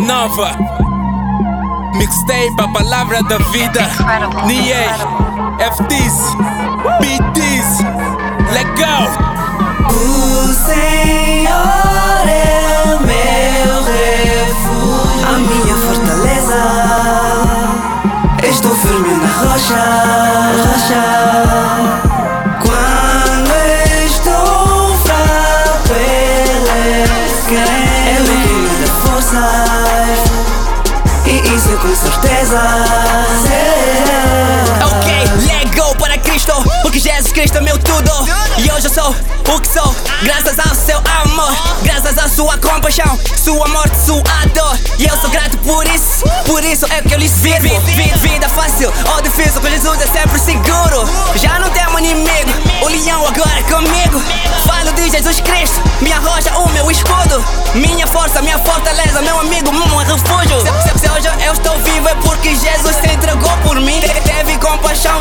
Nova. Mixtape, a palavra da vida. Niei, FTs, BTs. Legal. O forças. E isso com certeza. Ok, let go para Cristo, porque Jesus Cristo é meu tudo. E hoje eu sou o que sou, graças ao seu amor, graças à sua compaixão, sua morte, sua dor. E eu sou grato por isso, por isso é que eu lhe sirvo. Vi- Vida fácil ou difícil, com Jesus é sempre seguro. Já não temos inimigo, o leão agora é comigo. Falo de Jesus Cristo, minha rocha, o meu escudo, minha força, minha fortaleza,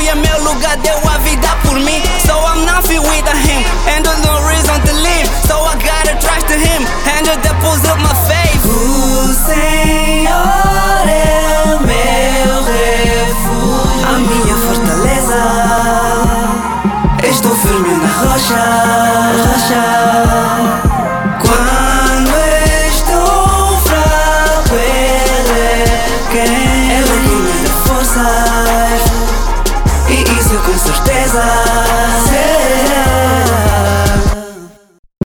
é meu lugar, deu a vida por mim. So I'm nothing without him, and there's no reason to leave. So I gotta trust him, and just deposit my faith. O Senhor é o meu refúgio, a minha fortaleza. Estou firme na rocha, rocha. fly